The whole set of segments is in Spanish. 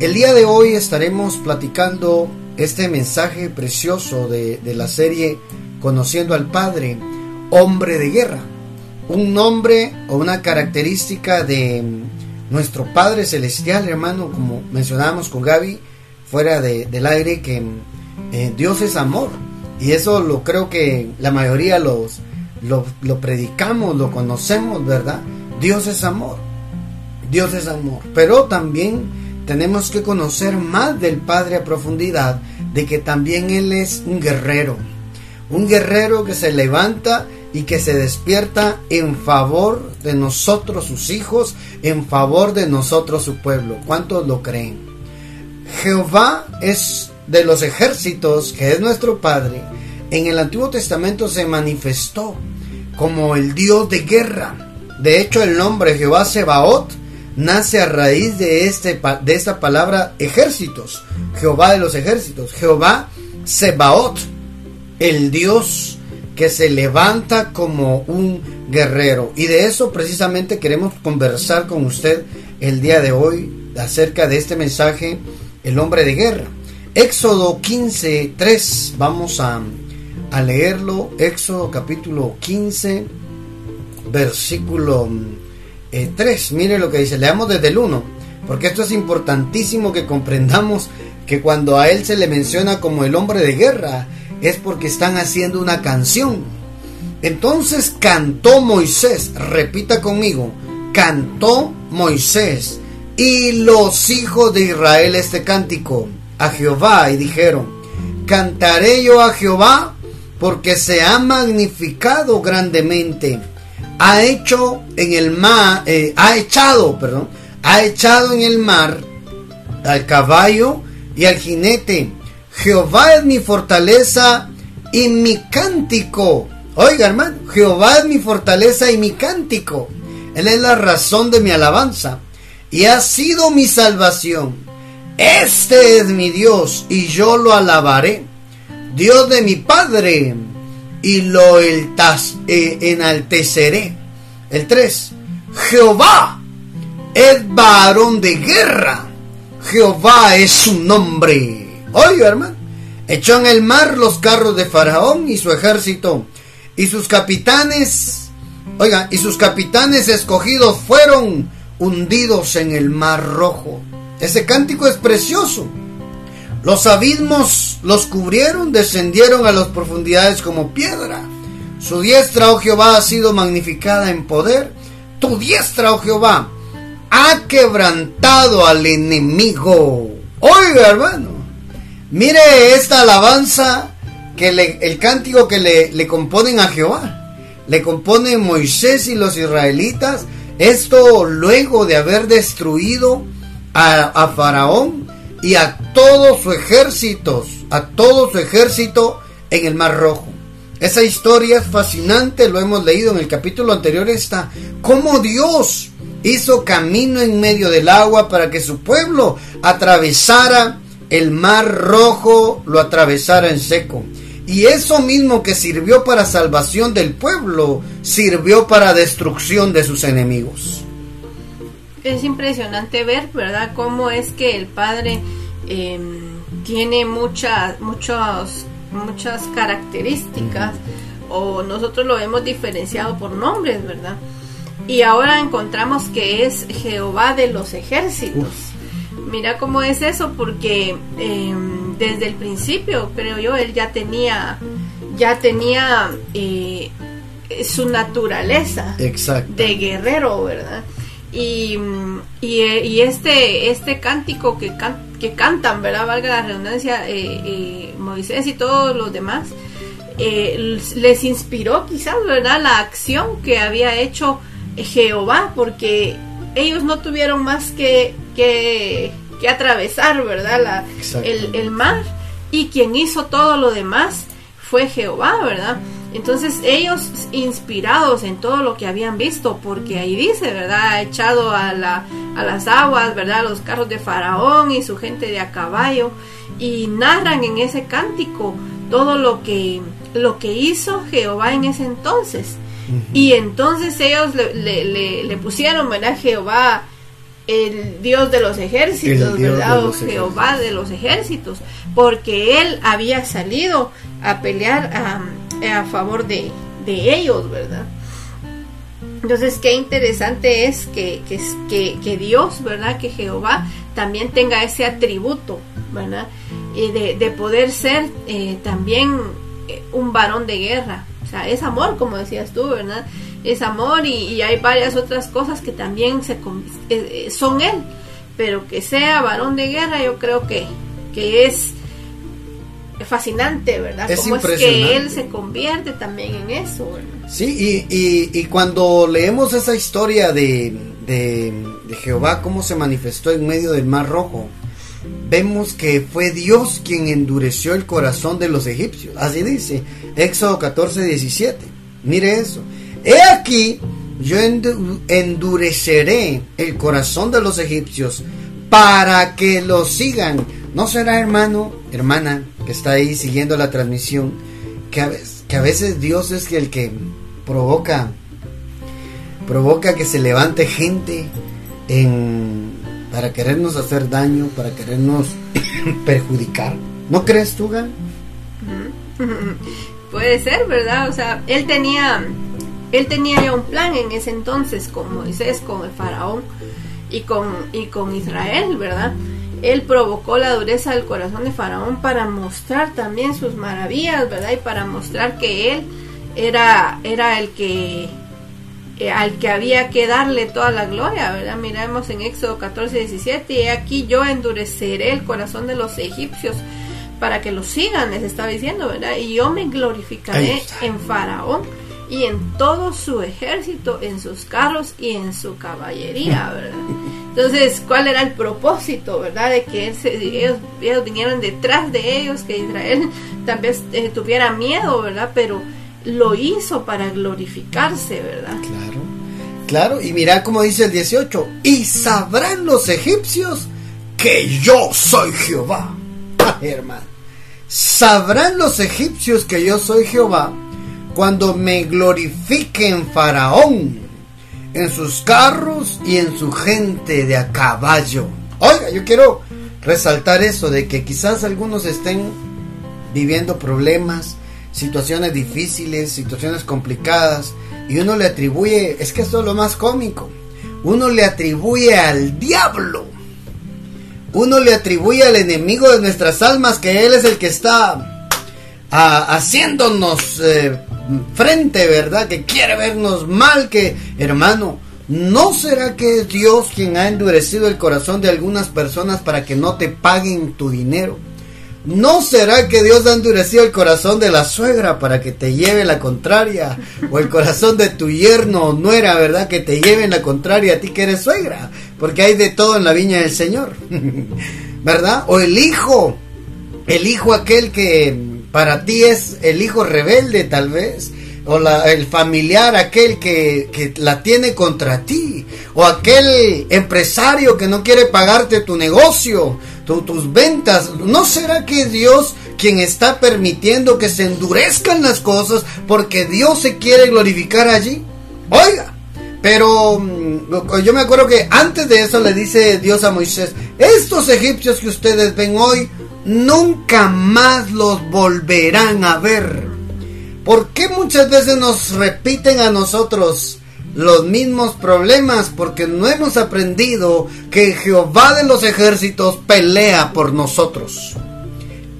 El día de hoy estaremos platicando este mensaje precioso de, de, la serie Conociendo al Padre, hombre de guerra. Un nombre o una característica de nuestro Padre Celestial, hermano, como mencionábamos con Gaby, fuera de, del aire, que eh, Dios es amor. Y eso lo creo que la mayoría los, lo, lo predicamos, lo conocemos, ¿verdad? Dios es amor. Dios es amor. Pero también tenemos que conocer más del Padre a profundidad, de que también Él es un guerrero, un guerrero que se levanta y que se despierta en favor de nosotros sus hijos, en favor de nosotros su pueblo. ¿Cuántos lo creen? Jehová es de los ejércitos, que es nuestro Padre. En el Antiguo Testamento se manifestó como el Dios de guerra. De hecho, el nombre Jehová Sebaot nace a raíz de, este, de esta palabra ejércitos, Jehová de los ejércitos, Jehová Sebaot, el Dios que se levanta como un guerrero. Y de eso precisamente queremos conversar con usted el día de hoy acerca de este mensaje, el hombre de guerra. Éxodo 15, 3, vamos a, a leerlo, Éxodo capítulo 15, versículo 3, eh, mire lo que dice, leamos desde el 1, porque esto es importantísimo que comprendamos que cuando a él se le menciona como el hombre de guerra, es porque están haciendo una canción. Entonces cantó Moisés, repita conmigo, cantó Moisés y los hijos de Israel este cántico a Jehová y dijeron, cantaré yo a Jehová porque se ha magnificado grandemente ha hecho en el mar, eh, ha echado, perdón, ha echado en el mar al caballo y al jinete. Jehová es mi fortaleza y mi cántico. Oiga, hermano, Jehová es mi fortaleza y mi cántico. Él es la razón de mi alabanza y ha sido mi salvación. Este es mi Dios y yo lo alabaré. Dios de mi Padre y lo eh, enalteceré. El 3. Jehová es varón de guerra. Jehová es su nombre. Oiga, hermano. Echó en el mar los carros de Faraón y su ejército. Y sus capitanes, oiga, y sus capitanes escogidos fueron hundidos en el mar rojo. Ese cántico es precioso. Los abismos los cubrieron, descendieron a las profundidades como piedra. Su diestra, oh Jehová, ha sido magnificada en poder. Tu diestra, oh Jehová, ha quebrantado al enemigo. Oiga, hermano, mire esta alabanza, que el cántico que le, le componen a Jehová. Le componen Moisés y los israelitas. Esto luego de haber destruido a, a Faraón y a todos sus ejércitos, a todo su ejército en el Mar Rojo. Esa historia es fascinante, lo hemos leído en el capítulo anterior, está cómo Dios hizo camino en medio del agua para que su pueblo atravesara el mar rojo, lo atravesara en seco. Y eso mismo que sirvió para salvación del pueblo, sirvió para destrucción de sus enemigos es impresionante ver, ¿verdad?, cómo es que el Padre em, tiene muchas, muchas, muchas características, o nosotros lo hemos diferenciado por nombres, ¿verdad? Y ahora encontramos que es Jehová de los ejércitos. Mira cómo es eso, porque em, desde el principio, creo yo, él ya tenía, ya tenía eh, su naturaleza de guerrero, ¿verdad? Y, y, este, este cántico que, que cantan, ¿verdad? Valga la redundancia, eh, eh, Moisés y todos los demás, eh, les inspiró quizás, ¿verdad? La acción que había hecho Jehová, porque ellos no tuvieron más que, que, atravesar, ¿verdad? La, el, el mar, y quien hizo todo lo demás fue Jehová, ¿verdad? Entonces ellos inspirados en todo lo que habían visto, porque ahí dice, ¿verdad? Ha echado a, la, a las aguas, ¿verdad? Los carros de Faraón y su gente de a caballo, y narran en ese cántico todo lo que, lo que hizo Jehová en ese entonces. Y entonces ellos le, le, le, pusieron, ¿verdad? Jehová el Dios de los ejércitos, ¿verdad? Jehová de los ejércitos, porque él había salido a pelear a, favor de, ellos, ¿verdad? Entonces, qué interesante es que, que, que, Dios, ¿verdad? Que Jehová también tenga ese atributo, ¿verdad? Y de, de poder ser eh, también eh, un varón de guerra. O sea, es amor, como decías tú, ¿verdad? es amor y, hay varias otras cosas que también se, eh, eh, son él, pero que sea varón de guerra yo creo que, que es fascinante, ¿verdad? Es Como es que él se convierte también en eso. Sí, y, y, cuando leemos esa historia de, de, de, Jehová, cómo se manifestó en medio del Mar Rojo, vemos que fue Dios quien endureció el corazón de los egipcios. Así dice Éxodo 14, 17. Mire eso. He aquí, yo endureceré el corazón de los egipcios para que lo sigan. ¿No será hermano, hermana, que está ahí siguiendo la transmisión, que a veces, Dios es el que provoca, provoca que se levante gente en, para querernos hacer daño, para querernos perjudicar? ¿No crees tú, Gan? Puede ser, ¿verdad? O sea, él tenía él tenía ya un plan en ese entonces con Moisés, con el faraón y con, y con Israel, ¿verdad? Él provocó la dureza del corazón de Faraón para mostrar también sus maravillas, ¿verdad? Y para mostrar que él era, era el que eh, al que había que darle toda la gloria, ¿verdad? Miramos en Éxodo 14, 17, y aquí yo endureceré el corazón de los egipcios para que lo sigan, les estaba diciendo, ¿verdad? Y yo me glorificaré en Faraón y en todo su ejército, en sus carros y en su caballería, ¿verdad? Entonces, ¿cuál era el propósito, verdad? De que ellos, vinieran detrás de ellos, que Israel también eh, tuviera miedo, ¿verdad? Pero lo hizo para glorificarse, ¿verdad? Claro, claro, y mira cómo dice el 18, y sabrán los egipcios que yo soy Jehová. hermano, sabrán los egipcios que yo soy Jehová cuando me glorifique en Faraón, en sus carros y en su gente de a caballo. Oiga, yo quiero resaltar eso de que quizás algunos estén viviendo problemas, situaciones difíciles, situaciones complicadas, y uno le atribuye, es que esto es lo más cómico, uno le atribuye al diablo, uno le atribuye al enemigo de nuestras almas que él es el que está ah, haciéndonos eh, frente, ¿verdad? Que quiere vernos mal, que hermano, ¿no será que es Dios quien ha endurecido el corazón de algunas personas para que no te paguen tu dinero? ¿No será que Dios ha endurecido el corazón de la suegra para que te lleve la contraria? O el corazón de tu yerno o nuera, ¿verdad? Que te lleve la contraria a ti que eres suegra. Porque hay de todo en la viña del Señor. ¿Verdad? O el hijo. El hijo aquel que para ti es el hijo rebelde tal vez, o el familiar aquel que, que, la tiene contra ti, o aquel empresario que no quiere pagarte tu negocio, tus ventas. ¿No será que Dios quien está permitiendo que se endurezcan las cosas porque Dios se quiere glorificar allí? Oiga, pero mm, yo me acuerdo que antes de eso le dice Dios a Moisés, estos egipcios que ustedes ven hoy, nunca más los volverán a ver. ¿Por qué muchas veces nos repiten a nosotros los mismos problemas? Porque no hemos aprendido que Jehová de los ejércitos pelea por nosotros.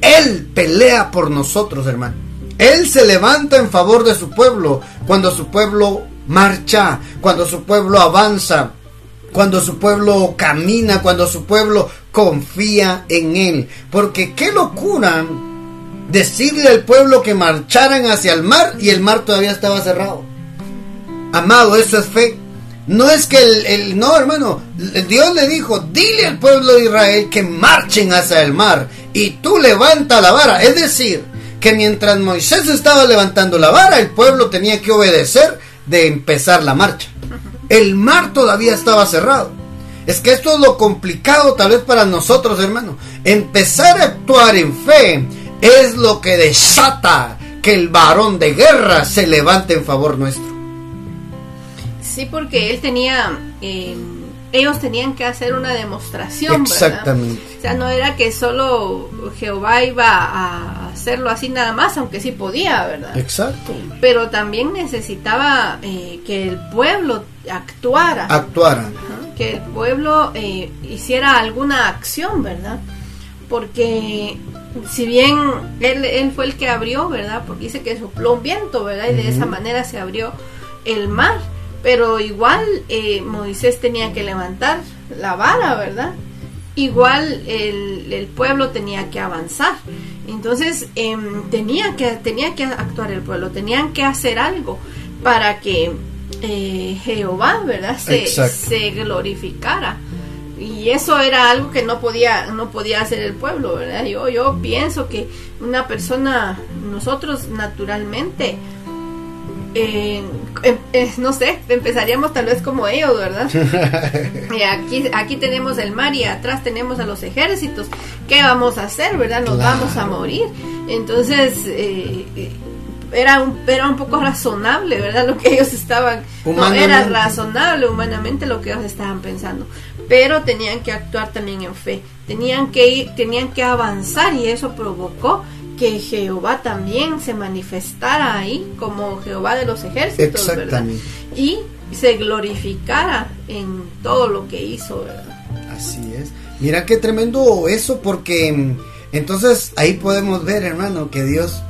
Él pelea por nosotros, hermano. Él se levanta en favor de su pueblo cuando su pueblo marcha, cuando su pueblo avanza, cuando su pueblo camina, cuando su pueblo confía en Él. Porque qué locura decirle al pueblo que marcharan hacia el mar y el mar todavía estaba cerrado. Amado, eso es fe. No es que el, no, hermano, Dios le dijo, dile al pueblo de Israel que marchen hacia el mar y tú levanta la vara. Es decir, que mientras Moisés estaba levantando la vara, el pueblo tenía que obedecer de empezar la marcha. El mar todavía estaba cerrado. Es que esto es lo complicado tal vez para nosotros, hermano. Empezar a actuar en fe es lo que desata que el varón de guerra se levante en favor nuestro. Sí, porque él tenía, eh, ellos tenían que hacer una demostración, Exactamente. O sea, no era que solo Jehová iba a hacerlo así nada más, aunque sí podía, ¿verdad? Exacto. Pero también necesitaba eh, que el pueblo actuara. Actuara. que el pueblo eh, hiciera alguna acción, ¿verdad? Porque si bien él, él fue el que abrió, ¿verdad? Porque dice que sopló un viento, ¿verdad? Y de esa manera se abrió el mar pero igual eh, Moisés tenía que levantar la vara, ¿verdad? Igual el, el pueblo tenía que avanzar. Entonces em, tenía, que, tenía que actuar el pueblo, tenían que hacer algo para que eh, Jehová, ¿verdad? Se, se, glorificara. Y eso era algo que no podía, no podía hacer el pueblo, ¿verdad? Yo, yo pienso que una persona, nosotros naturalmente, eh, no sé, empezaríamos tal vez como ellos, ¿verdad? aquí, aquí tenemos el mar y atrás tenemos a los ejércitos. ¿Qué vamos a hacer, verdad? Nos vamos a morir. Entonces, eh, era, un, era un poco razonable, ¿verdad? Lo que ellos estaban... No, era razonable humanamente lo que ellos estaban pensando. Pero tenían que actuar también en fe. Tenían que ir, tenían que avanzar y eso provocó que Jehová también se manifestara ahí como Jehová de los ejércitos, ¿verdad? Y se glorificara en todo lo que hizo, ¿verdad? Así es. Mira qué tremendo eso, porque mm, entonces ahí podemos ver, hermano, que Dios,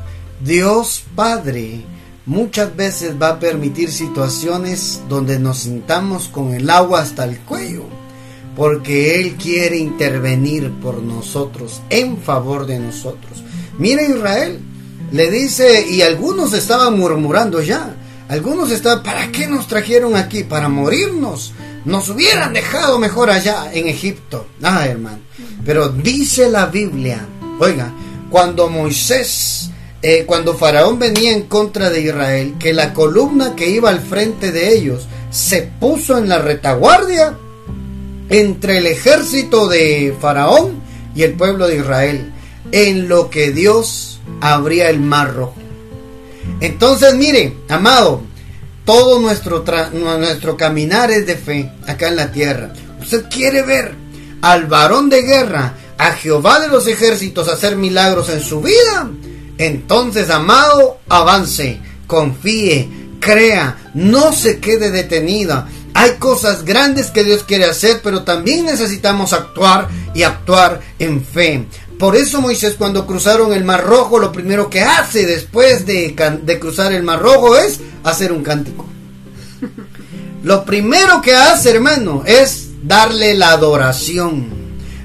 Dios Padre, muchas veces va a permitir situaciones donde nos sintamos con el agua hasta el cuello, porque Él quiere intervenir por nosotros, en favor de nosotros. Mira Israel, le dice, y algunos estaban murmurando ya, algunos estaban, ¿para qué nos trajeron aquí? Para morirnos. Nos hubieran dejado mejor allá en Egipto. Ah, hermano. Pero dice la Biblia, oiga, cuando Moisés, eh, cuando Faraón venía en contra de Israel, que la columna que iba al frente de ellos se puso en la retaguardia entre el ejército de Faraón y el pueblo de Israel en lo que Dios abría el mar rojo. Entonces, mire, amado, todo nuestro, nuestro caminar es de fe acá en la tierra. Usted quiere ver al varón de guerra, a Jehová de los ejércitos hacer milagros en su vida. Entonces, amado, avance, confíe, crea, no se quede detenida. Hay cosas grandes que Dios quiere hacer, pero también necesitamos actuar y actuar en fe. Por eso Moisés cuando cruzaron el Mar Rojo, lo primero que hace después de, cruzar el Mar Rojo es hacer un cántico. Lo primero que hace, hermano, es darle la adoración,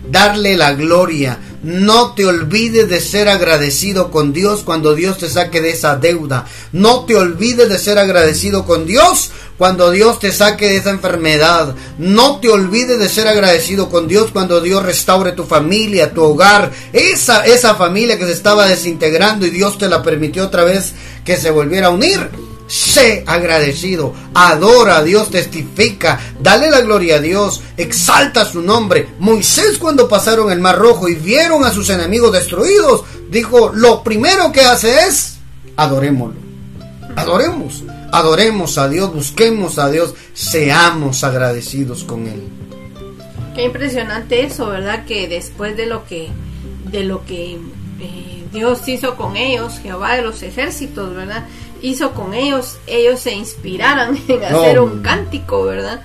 darle la gloria, no te olvides de ser agradecido con Dios cuando Dios te saque de esa deuda. No te olvides de ser agradecido con Dios cuando Dios te saque de esa enfermedad. No te olvides de ser agradecido con Dios cuando Dios restaure tu familia, tu hogar, esa, esa familia que se estaba desintegrando y Dios te la permitió otra vez que se volviera a unir. Sé agradecido, adora a Dios, testifica, dale la gloria a Dios, exalta su nombre. Moisés cuando pasaron el Mar Rojo y vieron a sus enemigos destruidos, dijo, lo primero que hace es, adorémoslo. Adoremos, adoremos a Dios, busquemos a Dios, seamos agradecidos con Él. Qué impresionante eso, ¿verdad? Que después de lo que, de lo que eh, Dios hizo con ellos, Jehová de los ejércitos, ¿verdad? hizo con ellos, ellos se inspiraran en hacer un cántico, ¿verdad?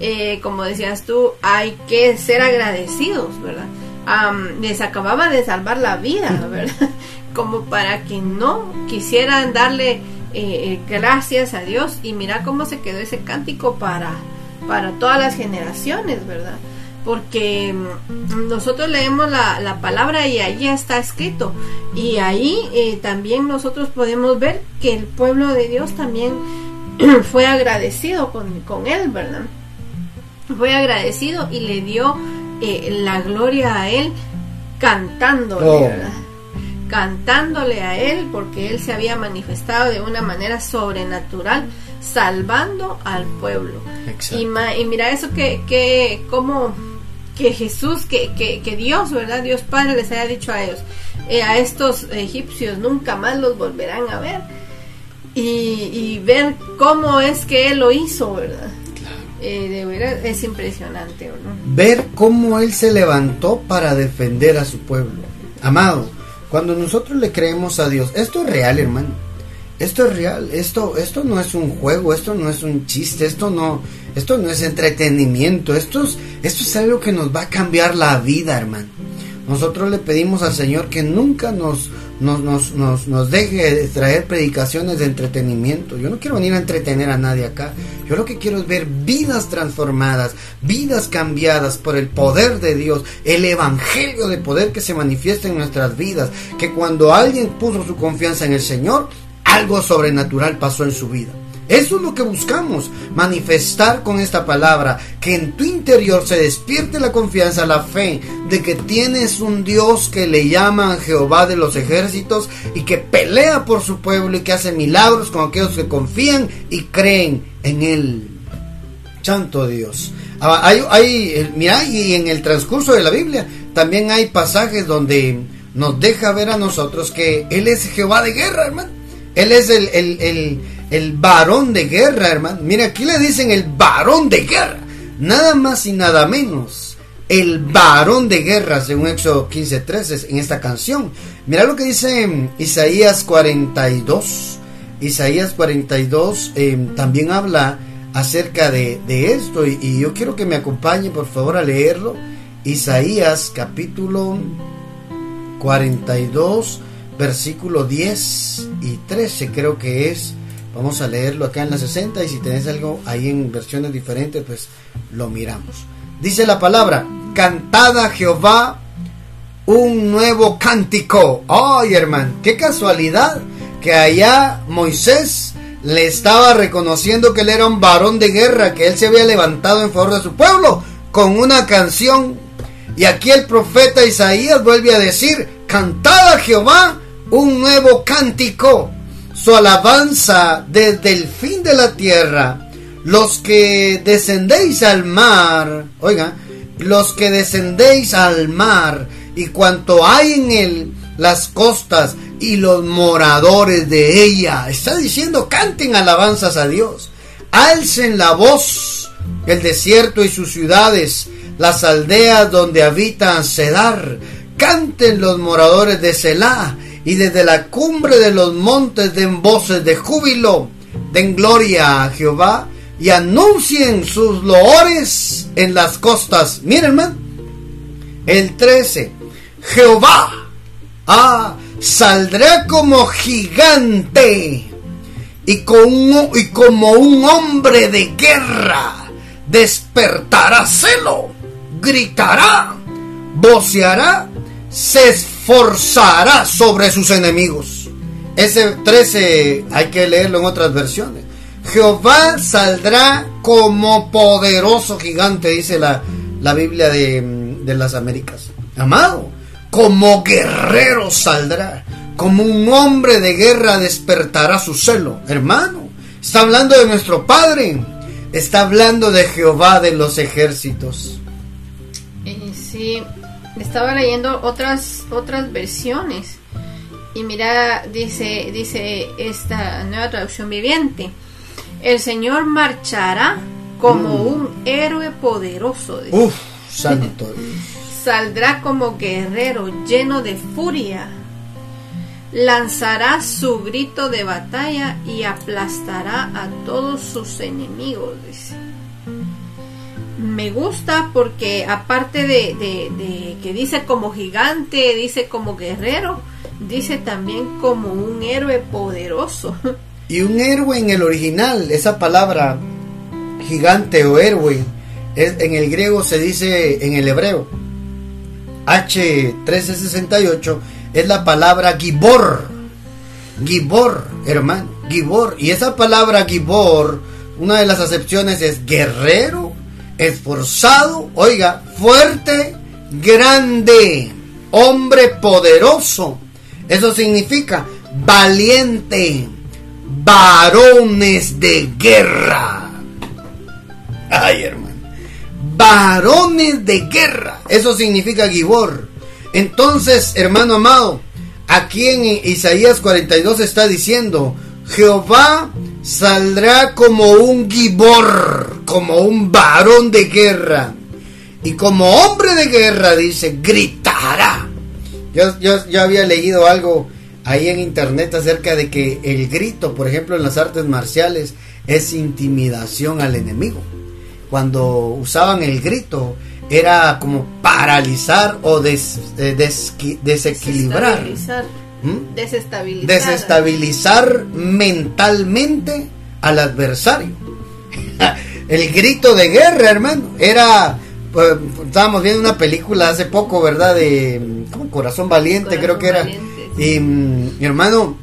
Eh, como decías tú, hay que ser agradecidos, ¿verdad? les acababa de salvar la vida, ¿verdad? Como para que no quisieran darle eh, eh, gracias a Dios y mira cómo se quedó ese cántico para, para todas las generaciones, ¿verdad? porque mm, nosotros leemos la, palabra y ahí está escrito. Y ahí eh, también nosotros podemos ver que el pueblo de Dios también fue agradecido con, él, ¿verdad? Fue agradecido y le dio eh, la gloria a él cantándole, oh. ¿verdad? Cantándole a él porque él se había manifestado de una manera sobrenatural salvando al pueblo. Y, y, mira eso que, que como que Jesús, que, que, Dios, ¿verdad? Dios Padre les haya dicho a ellos, eh, a estos egipcios nunca más los volverán a ver. Y, ver cómo es que Él lo hizo, ¿verdad? Eh, de es impresionante, ¿no? Ver cómo Él se levantó para defender a su pueblo. Amado, cuando nosotros le creemos a Dios, esto es real, hermano. Esto es real, esto, esto no es un juego, esto no es un chiste, esto no, esto no es entretenimiento, esto es, esto es algo que nos va a cambiar la vida, hermano. Nosotros le pedimos al Señor que nunca nos, nos, nos, nos, nos deje traer predicaciones de entretenimiento. Yo no quiero venir a entretener a nadie acá. Yo lo que quiero es ver vidas transformadas, vidas cambiadas por el poder de Dios, el evangelio de poder que se manifiesta en nuestras vidas. Que cuando alguien puso su confianza en el Señor, algo sobrenatural pasó en su vida. Eso es lo que buscamos, manifestar con esta palabra, que en tu interior se despierte la confianza, la fe de que tienes un Dios que le llaman Jehová de los ejércitos y que pelea por su pueblo y que hace milagros con aquellos que confían y creen en Él. Santo Dios. Ah, hay, hay, mira, y en el transcurso de la Biblia también hay pasajes donde nos deja ver a nosotros que Él es Jehová de guerra, hermano. Él es el el varón de guerra, hermano. Mira, aquí le dicen el varón de guerra. Nada más y nada menos. El varón de guerra, según Éxodo 15:13, en esta canción. Mira lo que dice Isaías 42. Isaías 42 em, también habla acerca de, esto y, y, yo quiero que me acompañe por favor a leerlo. Isaías capítulo 42, versículo 10 y 13 creo que es. Vamos a leerlo acá en la 60 y si tenés algo ahí en versiones diferentes, pues lo miramos. Dice la palabra, cantada Jehová un nuevo cántico. Ay, hermano, qué casualidad que allá Moisés le estaba reconociendo que él era un varón de guerra, que él se había levantado en favor de su pueblo con una canción. Y aquí el profeta Isaías vuelve a decir, cantada Jehová un nuevo cántico su alabanza desde el fin de la tierra. Los que descendéis al mar, oiga, los que descendéis al mar y cuanto hay en él, las costas y los moradores de ella. Está diciendo, canten alabanzas a Dios. Alcen la voz, el desierto y sus ciudades, las aldeas donde habitan Sedar. Canten los moradores de Selah y desde la cumbre de los montes den voces de júbilo, den gloria a Jehová y anuncien sus loores en las costas. Miren, el 13, Jehová ah, saldrá como gigante y, y como un hombre de guerra despertará celo, gritará, voceará, se forzará sobre sus enemigos. Ese 13 hay que leerlo en otras versiones. Jehová saldrá como poderoso gigante, dice la, la Biblia de, de las Américas. Amado, como guerrero saldrá, como un hombre de guerra despertará su celo. Hermano, está hablando de nuestro Padre, está hablando de Jehová de los ejércitos. Sí, estaba leyendo otras otras versiones. Y mira dice dice esta nueva traducción viviente. El Señor marchará como mm. un héroe poderoso Uf, santo saldrá como guerrero lleno de furia. Lanzará su grito de batalla y aplastará a todos sus enemigos dice me gusta porque aparte de, que dice como gigante, dice como guerrero, dice también como un héroe poderoso. Y un héroe en el original, esa palabra gigante o héroe, es, en el griego se dice en el hebreo. H1368 es la palabra gibor. Gibor, hermano, gibor. Y esa palabra gibor, una de las acepciones es guerrero esforzado, oiga, fuerte, grande, hombre poderoso. Eso significa valiente, varones de guerra. Ay, hermano. Varones de guerra. Eso significa Gibor. Entonces, hermano amado, aquí en Isaías 42 está diciendo, Jehová saldrá como un gibor, como un varón de guerra. Y como hombre de guerra, dice, gritará. Yo, yo, había leído algo ahí en internet acerca de que el grito, por ejemplo, en las artes marciales, es intimidación al enemigo. Cuando usaban el grito, era como paralizar o des, eh, desequilibrar. ¿Mm? Desestabilizar. Desestabilizar mentalmente al adversario. el grito de guerra, hermano, era pues, estábamos viendo una película hace poco, ¿verdad? De Corazón Valiente, creo que era. Y mi hermano,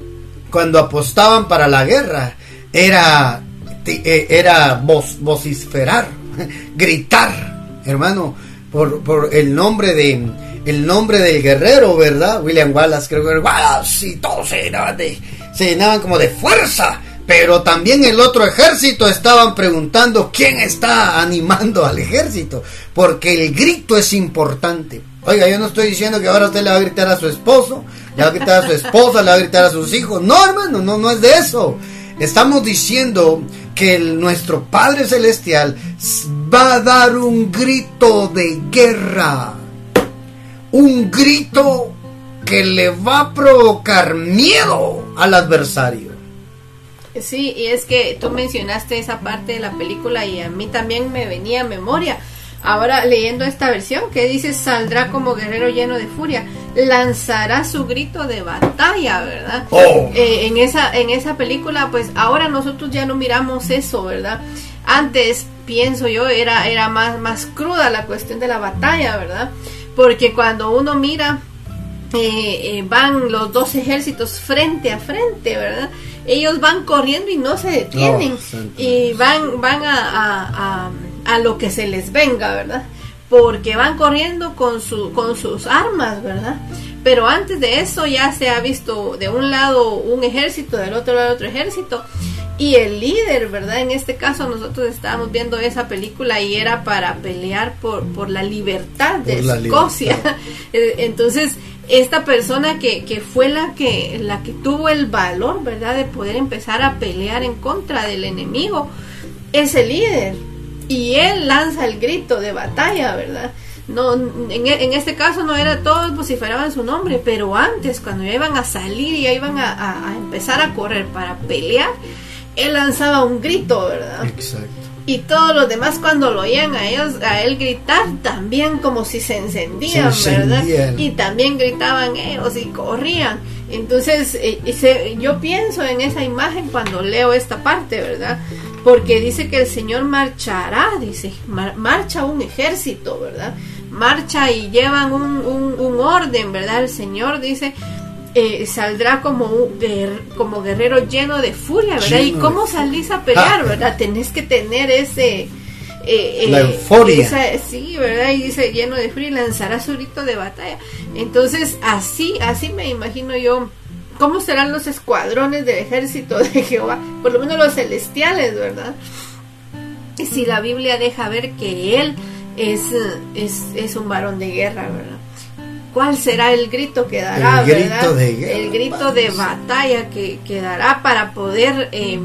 cuando apostaban para la guerra, era eh, era voz, vociferar, gritar, hermano, por, por el nombre de el nombre del guerrero, ¿verdad? William Wallace, creo que era Wallace, y todos se llenaban, de, se llenaban como de fuerza. Pero también el otro ejército estaban preguntando quién está animando al ejército, porque el grito es importante. Oiga, yo no estoy diciendo que ahora usted le va a gritar a su esposo, le va a gritar a su esposa, le va a gritar a sus hijos. No, hermano, no, no es de eso. Estamos diciendo que nuestro Padre Celestial va a dar un grito de guerra un grito que le va a provocar miedo al adversario. Sí, y es que tú mencionaste esa parte de la película y a mí también me venía a memoria. Ahora leyendo esta versión que dice saldrá como guerrero lleno de furia, lanzará su grito de batalla, ¿verdad? Oh. Eh, en esa en esa película, pues ahora nosotros ya no miramos eso, ¿verdad? Antes pienso yo era era más más cruda la cuestión de la batalla, ¿verdad? Porque cuando uno mira, eh, eh, van los dos ejércitos frente a frente, ¿verdad? Ellos van corriendo y no se detienen oh, y van, van a, a, lo que se les venga, ¿verdad? Porque van corriendo con, su, con sus armas, ¿verdad? Pero antes de eso ya se ha visto de un lado un ejército, del otro lado otro ejército y el líder, ¿verdad? En este caso nosotros estábamos viendo esa película y era para pelear por, por la libertad de Escocia. Eh, entonces, esta persona que, que fue la que, la que tuvo el valor, ¿verdad? De poder empezar a pelear en contra del enemigo, es el líder. Y él lanza el grito de batalla, ¿verdad? no en, en, este caso no era todos vociferaban su nombre pero antes cuando ya iban a salir y ya iban a, a empezar a correr para pelear él lanzaba un grito, ¿verdad? Exacto. Y todos los demás cuando lo oían a ellos, a él gritar, también como si se encendían, ¿verdad? Y también gritaban ellos y corrían. Entonces, eh, yo pienso en esa imagen cuando leo esta parte, ¿verdad? Porque dice que el Señor marchará, dice, marcha un ejército, ¿verdad? Marcha y llevan un, un, un orden, ¿verdad? El Señor dice, eh, saldrá como, como guerrero lleno de furia, ¿verdad? ¿Y cómo salís a pelear, ah. verdad? Tenés que tener ese... Eh, la eh, euforia. sí, ¿verdad? Y dice lleno de furia y lanzará su grito de batalla. Entonces, así, así me imagino yo cómo serán los escuadrones del ejército de Jehová, por lo menos los celestiales, ¿verdad? Y si la Biblia deja ver que él es, es, es un varón de guerra, ¿verdad? Cuál será el grito que dará, el grito De el grito de batalla que, que dará para poder eh,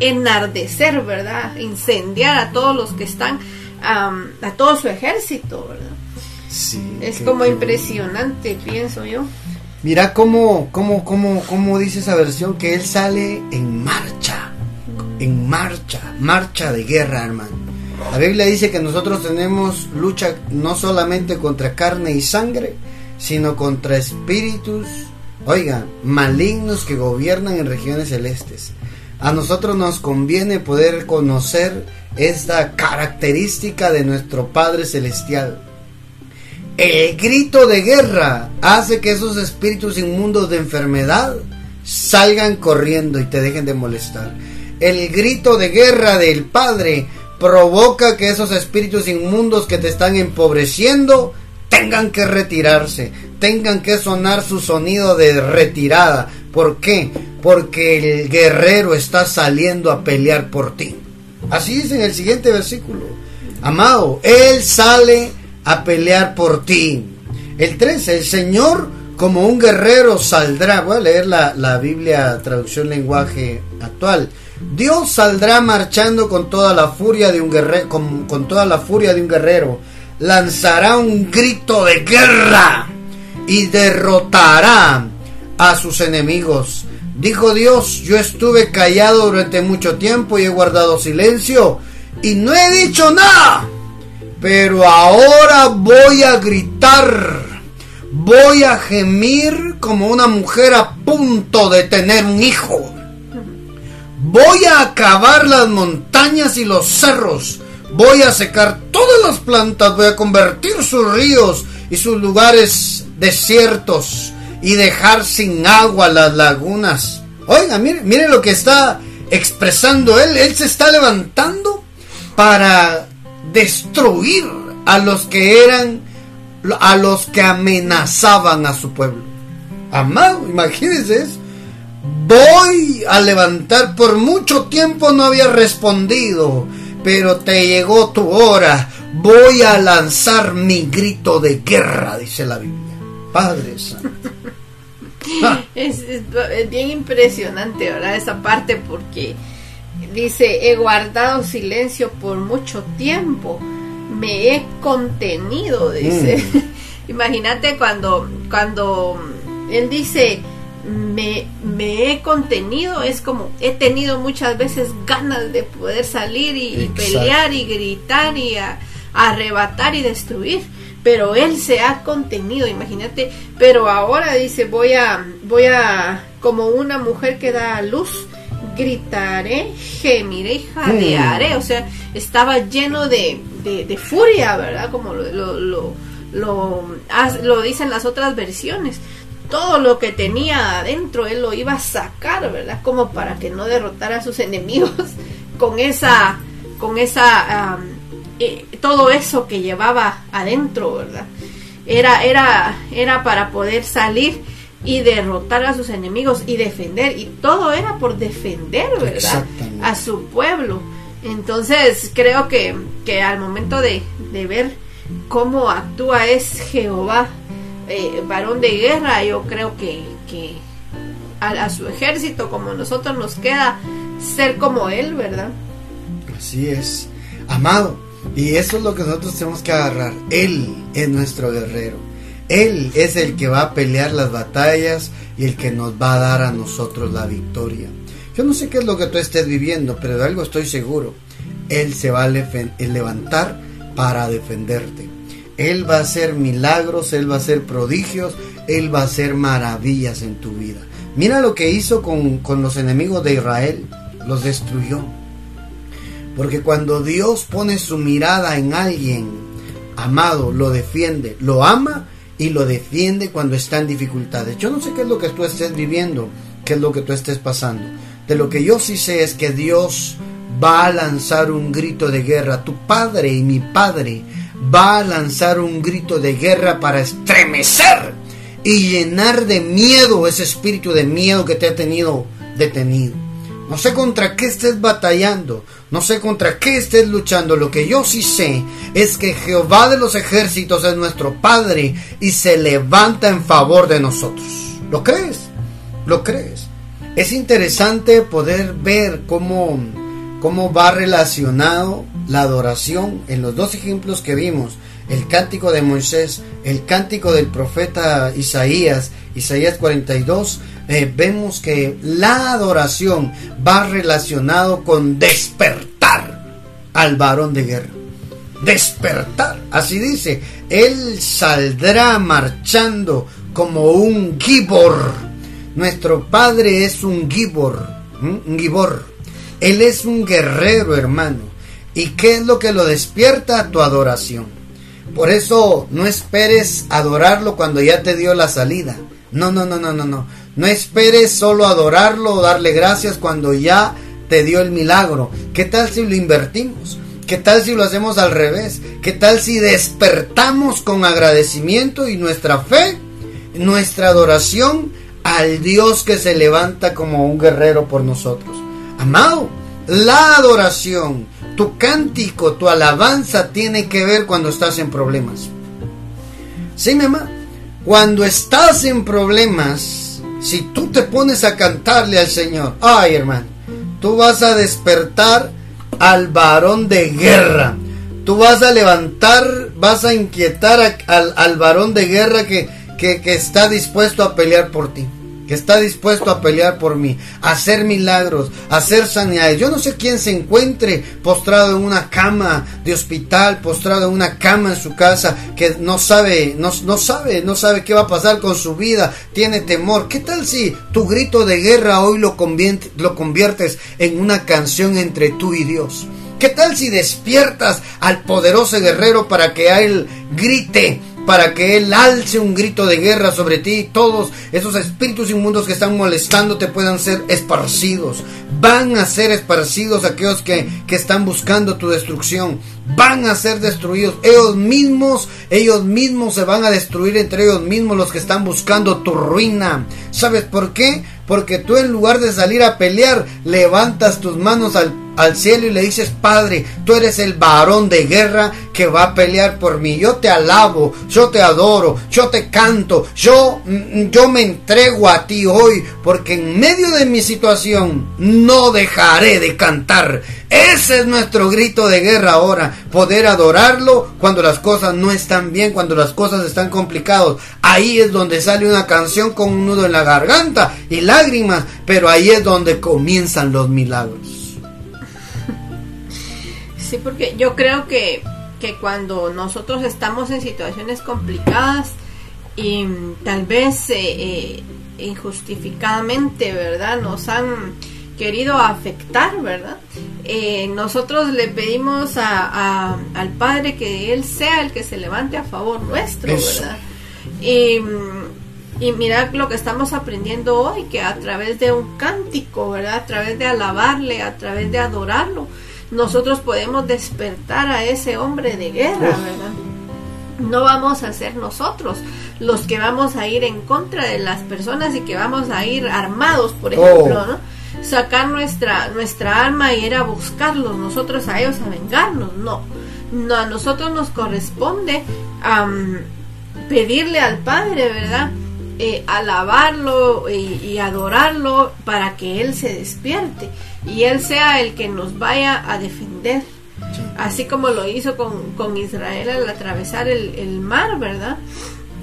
enardecer, ¿verdad? Incendiar a todos los que están, a todo su ejército, ¿verdad? Sí, es como impresionante, pienso yo. Mira cómo, cómo, cómo, cómo dice esa versión que él sale en marcha, en marcha, marcha de guerra, hermano. La Biblia dice que nosotros tenemos lucha no solamente contra carne y sangre, sino contra espíritus, oiga, malignos que gobiernan en regiones celestes. A nosotros nos conviene poder conocer esta característica de nuestro Padre Celestial. El grito de guerra hace que esos espíritus inmundos de enfermedad salgan corriendo y te dejen de molestar. El grito de guerra del Padre provoca que esos espíritus inmundos que te están empobreciendo tengan que retirarse, tengan que sonar su sonido de retirada. ¿Por qué? Porque el guerrero está saliendo a pelear por ti. Así dice en el siguiente versículo. Amado, Él sale a pelear por ti. El 13, el Señor como un guerrero saldrá. Voy a leer la, la Biblia traducción lenguaje actual. Dios saldrá marchando con toda la furia de un con, con toda la furia de un guerrero, lanzará un grito de guerra y derrotará a sus enemigos. Dijo Dios, yo estuve callado durante mucho tiempo y he guardado silencio y no he dicho nada. Pero ahora voy a gritar, voy a gemir como una mujer a punto de tener un hijo. Voy a acabar las montañas y los cerros. Voy a secar todas las plantas, voy a convertir sus ríos y sus lugares desiertos y dejar sin agua las lagunas. Oiga, mire, lo que está expresando él. Él se está levantando para destruir a los que eran, a los que amenazaban a su pueblo. Amado, imagínense eso. Voy a levantar, por mucho tiempo no había respondido, pero te llegó tu hora. Voy a lanzar mi grito de guerra, dice la Biblia. Padre Santo. Es, bien impresionante, ¿verdad? Esa parte porque dice, he guardado silencio por mucho tiempo, me he contenido, dice. Mm. Imagínate cuando, cuando él dice, me, me, he contenido, es como he tenido muchas veces ganas de poder salir y, pelear y gritar y arrebatar y destruir pero él se ha contenido, imagínate, pero ahora dice, voy a, voy a, como una mujer que da a luz, gritaré, gemiré y jadearé, o sea, estaba lleno de, de, furia, ¿verdad? Como lo, lo, lo, lo, lo dicen las otras versiones. Todo lo que tenía adentro él lo iba a sacar, ¿verdad? Como para que no derrotara a sus enemigos con esa, con esa eh, todo eso que llevaba adentro, ¿verdad? Era, era, era para poder salir y derrotar a sus enemigos y defender, y todo era por defender, ¿verdad? A su pueblo. Entonces creo que, que al momento de, ver cómo actúa es Jehová, eh, varón de guerra, yo creo que, que a, a, su ejército como nosotros nos queda ser como él, ¿verdad? Así es. Amado, y eso es lo que nosotros tenemos que agarrar. Él es nuestro guerrero. Él es el que va a pelear las batallas y el que nos va a dar a nosotros la victoria. Yo no sé qué es lo que tú estés viviendo, pero de algo estoy seguro. Él se va a levantar para defenderte. Él va a hacer milagros, Él va a hacer prodigios, Él va a hacer maravillas en tu vida. Mira lo que hizo con, con los enemigos de Israel. Los destruyó porque cuando Dios pone su mirada en alguien amado, lo defiende, lo ama y lo defiende cuando está en dificultades. Yo no sé qué es lo que tú estés viviendo, qué es lo que tú estés pasando. De lo que yo sí sé es que Dios va a lanzar un grito de guerra. Tu padre y mi padre va a lanzar un grito de guerra para estremecer y llenar de miedo ese espíritu de miedo que te ha tenido detenido. No sé contra qué estés batallando, no sé contra qué estés luchando. Lo que yo sí sé es que Jehová de los ejércitos es nuestro Padre y se levanta en favor de nosotros. ¿Lo crees? ¿Lo crees? Es interesante poder ver cómo, cómo va relacionado la adoración en los dos ejemplos que vimos. El cántico de Moisés, el cántico del profeta Isaías, Isaías 42, eh, vemos que la adoración va relacionado con despertar al varón de guerra. Despertar, así dice, él saldrá marchando como un gibor. Nuestro padre es un gibor, un gibor. Él es un guerrero, hermano. ¿Y qué es lo que lo despierta? Tu adoración. Por eso no esperes adorarlo cuando ya te dio la salida. No, no, no, no, no, no. No esperes solo adorarlo o darle gracias cuando ya te dio el milagro. ¿Qué tal si lo invertimos? ¿Qué tal si lo hacemos al revés? ¿Qué tal si despertamos con agradecimiento y nuestra fe, nuestra adoración al Dios que se levanta como un guerrero por nosotros? Amado, la adoración, tu cántico, tu alabanza tiene que ver cuando estás en problemas. Sí, mamá. Cuando estás en problemas, si tú te pones a cantarle al Señor, ay hermano, tú vas a despertar al varón de guerra. Tú vas a levantar, vas a inquietar al, al varón de guerra que, que, que está dispuesto a pelear por ti que está dispuesto a pelear por mí, a hacer milagros, a hacer sanidades. Yo no sé quién se encuentre postrado en una cama de hospital, postrado en una cama en su casa, que no sabe, no, sabe, no sabe qué va a pasar con su vida, tiene temor. ¿Qué tal si tu grito de guerra hoy lo, lo conviertes en una canción entre tú y Dios? ¿Qué tal si despiertas al poderoso guerrero para que a él grite para que Él alce un grito de guerra sobre ti todos esos espíritus inmundos que están molestándote puedan ser esparcidos. Van a ser esparcidos aquellos que, que están buscando tu destrucción. Van a ser destruidos. Ellos mismos, ellos mismos se van a destruir entre ellos mismos los que están buscando tu ruina. ¿Sabes por qué? Porque tú en lugar de salir a pelear, levantas tus manos al al cielo y le dices, Padre, tú eres el varón de guerra que va a pelear por mí. Yo te alabo, yo te adoro, yo te canto, yo, mm, yo me entrego a ti hoy, porque en medio de mi situación no dejaré de cantar. Ese es nuestro grito de guerra ahora, poder adorarlo cuando las cosas no están bien, cuando las cosas están complicadas. Ahí es donde sale una canción con un nudo en la garganta y lágrimas, pero ahí es donde comienzan los milagros. Sí, porque yo creo que, que cuando nosotros estamos en situaciones complicadas y tal vez eh, eh, injustificadamente, ¿verdad? Nos han querido afectar, ¿verdad? Eh, nosotros le pedimos a, al Padre que Él sea el que se levante a favor nuestro, ¿verdad? Y, y mira lo que estamos aprendiendo hoy, que a través de un cántico, ¿verdad? A través de alabarle, a través de adorarlo, nosotros podemos despertar a ese hombre de guerra, ¿verdad? No vamos a ser nosotros los que vamos a ir en contra de las personas y que vamos a ir armados, por ejemplo, oh. ¿no? Sacar nuestra, nuestra arma y ir a buscarlos, nosotros a ellos a vengarnos, no. no a nosotros nos corresponde pedirle al Padre, ¿verdad? Eh, alabarlo y, adorarlo para que Él se despierte y Él sea el que nos vaya a defender. Así como lo hizo con, Israel al atravesar el, mar, ¿verdad?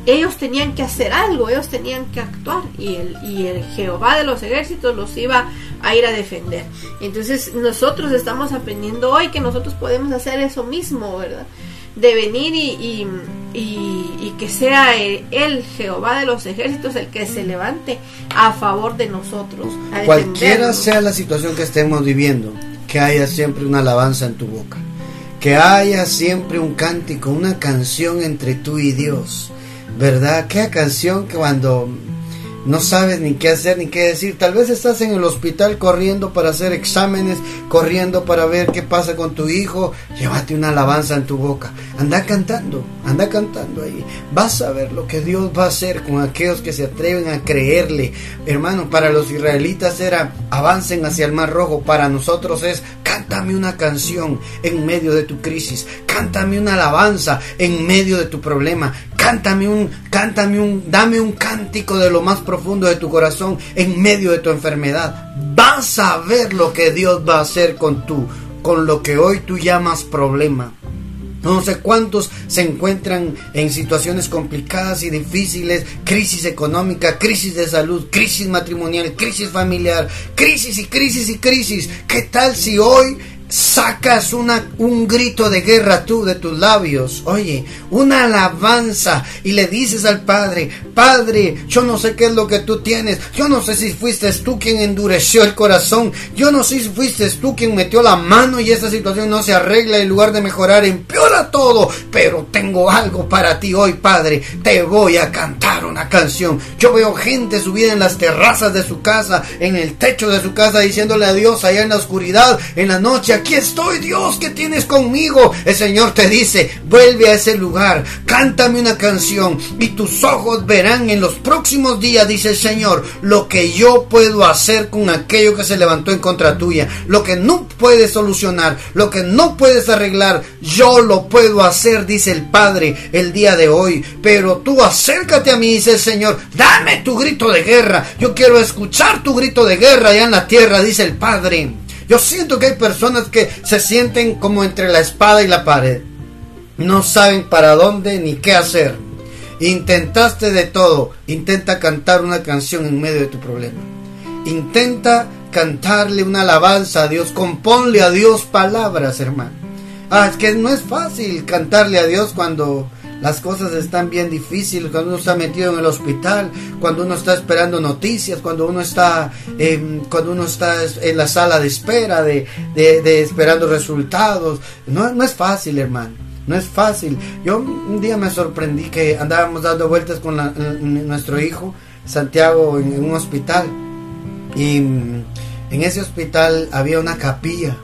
Ellos tenían que hacer algo, ellos tenían que actuar y el, y el Jehová de los ejércitos los iba a ir a defender. Entonces nosotros estamos aprendiendo hoy que nosotros podemos hacer eso mismo, ¿verdad? De venir y y, que sea el, Jehová de los ejércitos el que se levante a favor de nosotros. Cualquiera sea la situación que estemos viviendo, que haya siempre una alabanza en tu boca, que haya siempre un cántico, una canción entre tú y Dios, ¿verdad? Qué canción que cuando no sabes ni qué hacer ni qué decir. Tal vez estás en el hospital corriendo para hacer exámenes, corriendo para ver qué pasa con tu hijo. Llévate una alabanza en tu boca. Anda cantando, anda cantando ahí. Vas a ver lo que Dios va a hacer con aquellos que se atreven a creerle. Hermano, para los israelitas era avancen hacia el mar rojo. Para nosotros es cántame una canción en medio de tu crisis. Cántame una alabanza en medio de tu problema cántame un, cántame un, dame un cántico de lo más profundo de tu corazón en medio de tu enfermedad. Vas a ver lo que Dios va a hacer con tu, con lo que hoy tú llamas problema. No sé cuántos se encuentran en situaciones complicadas y difíciles, crisis económica, crisis de salud, crisis matrimonial, crisis familiar, crisis y crisis y crisis. ¿Qué tal si hoy sacas una, un grito de guerra tú de tus labios, oye, una alabanza y le dices al Padre, Padre, yo no sé qué es lo que tú tienes, yo no sé si fuiste tú quien endureció el corazón, yo no sé si fuiste tú quien metió la mano y esta situación no se arregla en lugar de mejorar, empeora todo, pero tengo algo para ti hoy, Padre, te voy a cantar una canción. Yo veo gente subida en las terrazas de su casa, en el techo de su casa, diciéndole a Dios allá en la oscuridad, en la noche, aquí estoy Dios, ¿qué tienes conmigo? El Señor te dice, vuelve a ese lugar, cántame una canción y tus ojos verán en los próximos días, dice el Señor, lo que yo puedo hacer con aquello que se levantó en contra tuya, lo que no puedes solucionar, lo que no puedes arreglar, yo lo puedo hacer, dice el Padre, el día de hoy, pero tú acércate a mí, dice el Señor, dame tu grito de guerra, yo quiero escuchar tu grito de guerra allá en la tierra, dice el Padre. Yo siento que hay personas que se sienten como entre la espada y la pared. No saben para dónde ni qué hacer. Intentaste de todo. Intenta cantar una canción en medio de tu problema. Intenta cantarle una alabanza a Dios. Componle a Dios palabras, hermano. Ah, es que no es fácil cantarle a Dios cuando las cosas están bien difíciles, cuando uno está metido en el hospital, cuando uno está esperando noticias, cuando uno está, cuando uno está en la sala de espera, de, de, esperando resultados. No, no es fácil, hermano. No es fácil. Yo un día me sorprendí que andábamos dando vueltas con nuestro hijo, Santiago, en, un hospital. Y en ese hospital había una capilla,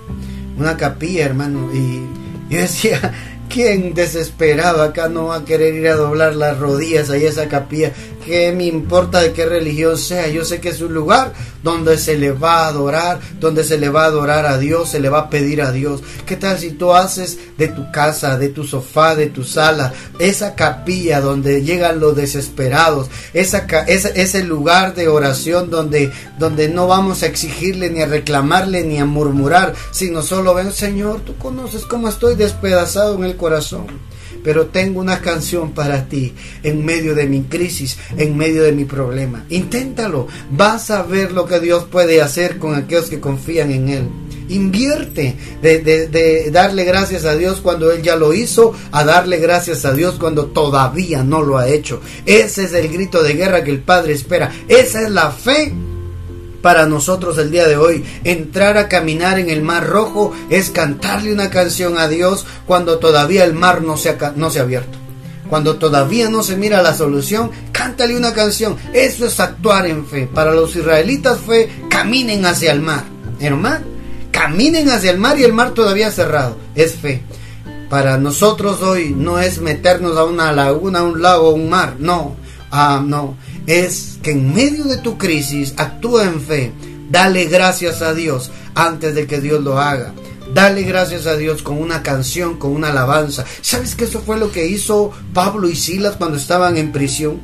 una capilla, hermano. Y yo decía, ¿Quién desesperado acá no va a querer ir a doblar las rodillas ahí a esa capilla? ¿Qué me importa de qué religión sea? Yo sé que es un lugar donde se le va a adorar, donde se le va a adorar a Dios, se le va a pedir a Dios. ¿Qué tal si tú haces de tu casa, de tu sofá, de tu sala, esa capilla donde llegan los desesperados, esa, ese, ese lugar de oración donde, donde no vamos a exigirle ni a reclamarle ni a murmurar, sino solo ven, Señor, tú conoces cómo estoy despedazado en el corazón pero tengo una canción para ti en medio de mi crisis, en medio de mi problema. Inténtalo, vas a ver lo que Dios puede hacer con aquellos que confían en Él. Invierte de, darle gracias a Dios cuando Él ya lo hizo, a darle gracias a Dios cuando todavía no lo ha hecho. Ese es el grito de guerra que el Padre espera. Esa es la fe para nosotros el día de hoy. Entrar a caminar en el mar rojo es cantarle una canción a Dios cuando todavía el mar no se ha, no se ha abierto. Cuando todavía no se mira la solución, cántale una canción. Eso es actuar en fe. Para los israelitas fue caminen hacia el mar. Hermano, caminen hacia el mar y el mar todavía cerrado. Es fe. Para nosotros hoy no es meternos a una laguna, a un lago, a un mar. No, ah, no es que en medio de tu crisis actúa en fe. Dale gracias a Dios antes de que Dios lo haga. Dale gracias a Dios con una canción, con una alabanza. ¿Sabes que eso fue lo que hizo Pablo y Silas cuando estaban en prisión?